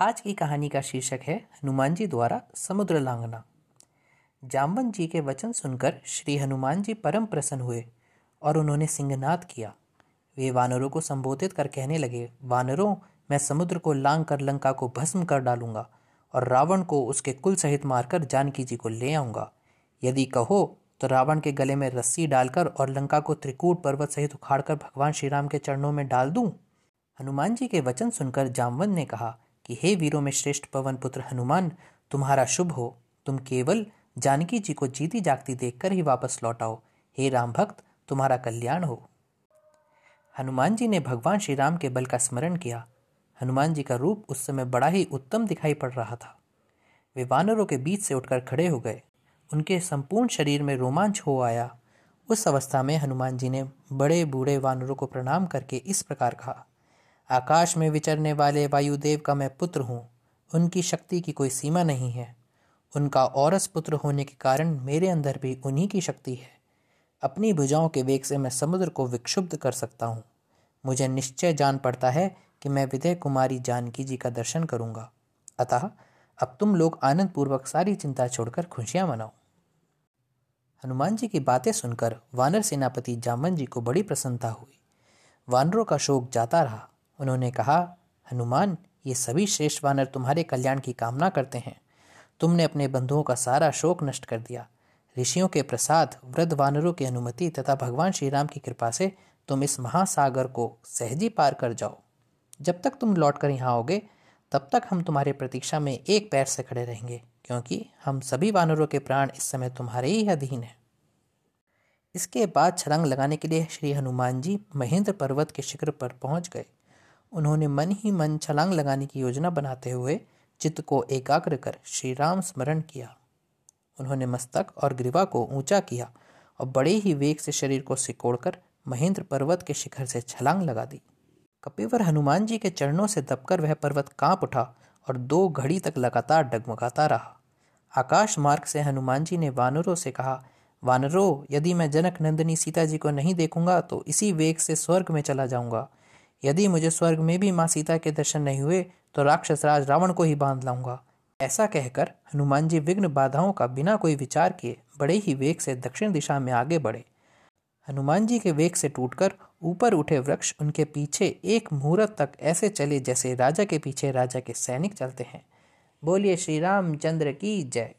आज की कहानी का शीर्षक है हनुमान जी द्वारा समुद्र लांघना। जामवन जी के वचन सुनकर श्री हनुमान जी परम प्रसन्न हुए और उन्होंने सिंहनाद किया। वे वानरों को संबोधित कर कहने लगे, वानरों, मैं समुद्र को लांग कर लंका को भस्म कर डालूँगा और रावण को उसके कुल सहित मारकर जानकी जी को ले आऊँगा। यदि कहो तो रावण के गले में रस्सी डालकर और लंका को त्रिकूट पर्वत सहित उखाड़कर भगवान श्री राम के चरणों में डाल दूँ? हनुमान जी के वचन सुनकर जामवन ने कहा कि हे वीरों में श्रेष्ठ पवन पुत्र हनुमान, तुम्हारा शुभ हो। तुम केवल जानकी जी को जीती जागती देखकर ही वापस लौट आओ। हे राम भक्त, तुम्हारा कल्याण हो। हनुमान जी ने भगवान श्री राम के बल का स्मरण किया। हनुमान जी का रूप उस समय बड़ा ही उत्तम दिखाई पड़ रहा था। वे वानरों के बीच से उठकर खड़े हो गए। उनके संपूर्ण शरीर में रोमांच हो आया। उस अवस्था में हनुमान जी ने बड़े बूढ़े वानरों को प्रणाम करके इस प्रकार कहा आकाश में विचरने वाले वायुदेव का मैं पुत्र हूँ। उनकी शक्ति की कोई सीमा नहीं है। उनका औरस पुत्र होने के कारण मेरे अंदर भी उन्हीं की शक्ति है। अपनी भुजाओं के वेग से मैं समुद्र को विक्षुब्ध कर सकता हूँ। मुझे निश्चय जान पड़ता है कि मैं विदय कुमारी जानकी जी का दर्शन करूँगा। अतः अब तुम लोग आनंद पूर्वक सारी चिंता छोड़कर खुशियाँ मनाओ। हनुमान जी की बातें सुनकर वानर सेनापति जामन जी को बड़ी प्रसन्नता हुई। वानरों का शोक जाता रहा। उन्होंने कहा, हनुमान, ये सभी श्रेष्ठ वानर तुम्हारे कल्याण की कामना करते हैं। तुमने अपने बंधुओं का सारा शोक नष्ट कर दिया। ऋषियों के प्रसाद, वृद्ध वानरों की अनुमति तथा भगवान श्री राम की कृपा से तुम इस महासागर को सहजी पार कर जाओ। जब तक तुम लौट कर यहाँ आओगे, तब तक हम तुम्हारे प्रतीक्षा में एक पैर से खड़े रहेंगे, क्योंकि हम सभी वानरों के प्राण इस समय तुम्हारे ही अधीन हैं। इसके बाद छलांग लगाने के लिए श्री हनुमान जी महेंद्र पर्वत के शिखर पर पहुँच गए। उन्होंने मन ही मन छलांग लगाने की योजना बनाते हुए चित्त को एकाग्र कर श्री राम स्मरण किया। उन्होंने मस्तक और ग्रीवा को ऊँचा किया और बड़े ही वेग से शरीर को सिकोड़कर महेंद्र पर्वत के शिखर से छलांग लगा दी। कपिवर हनुमान जी के चरणों से दबकर वह पर्वत काँप उठा और दो घड़ी तक लगातार डगमगाता रहा। आकाश मार्ग से हनुमान जी ने वानरों से कहा, वानरों, यदि मैं जनक नंदिनी सीता जी को नहीं देखूँगा तो इसी वेग से स्वर्ग में चला जाऊँगा। यदि मुझे स्वर्ग में भी माँ सीता के दर्शन नहीं हुए तो राक्षस राज रावण को ही बाँध लाऊँगा। ऐसा कहकर हनुमान जी विघ्न बाधाओं का बिना कोई विचार किए बड़े ही वेग से दक्षिण दिशा में आगे बढ़े। हनुमान जी के वेग से टूटकर ऊपर उठे वृक्ष उनके पीछे एक मुहूर्त तक ऐसे चले जैसे राजा के पीछे राजा के सैनिक चलते हैं। बोलिए श्री रामचंद्र की जय।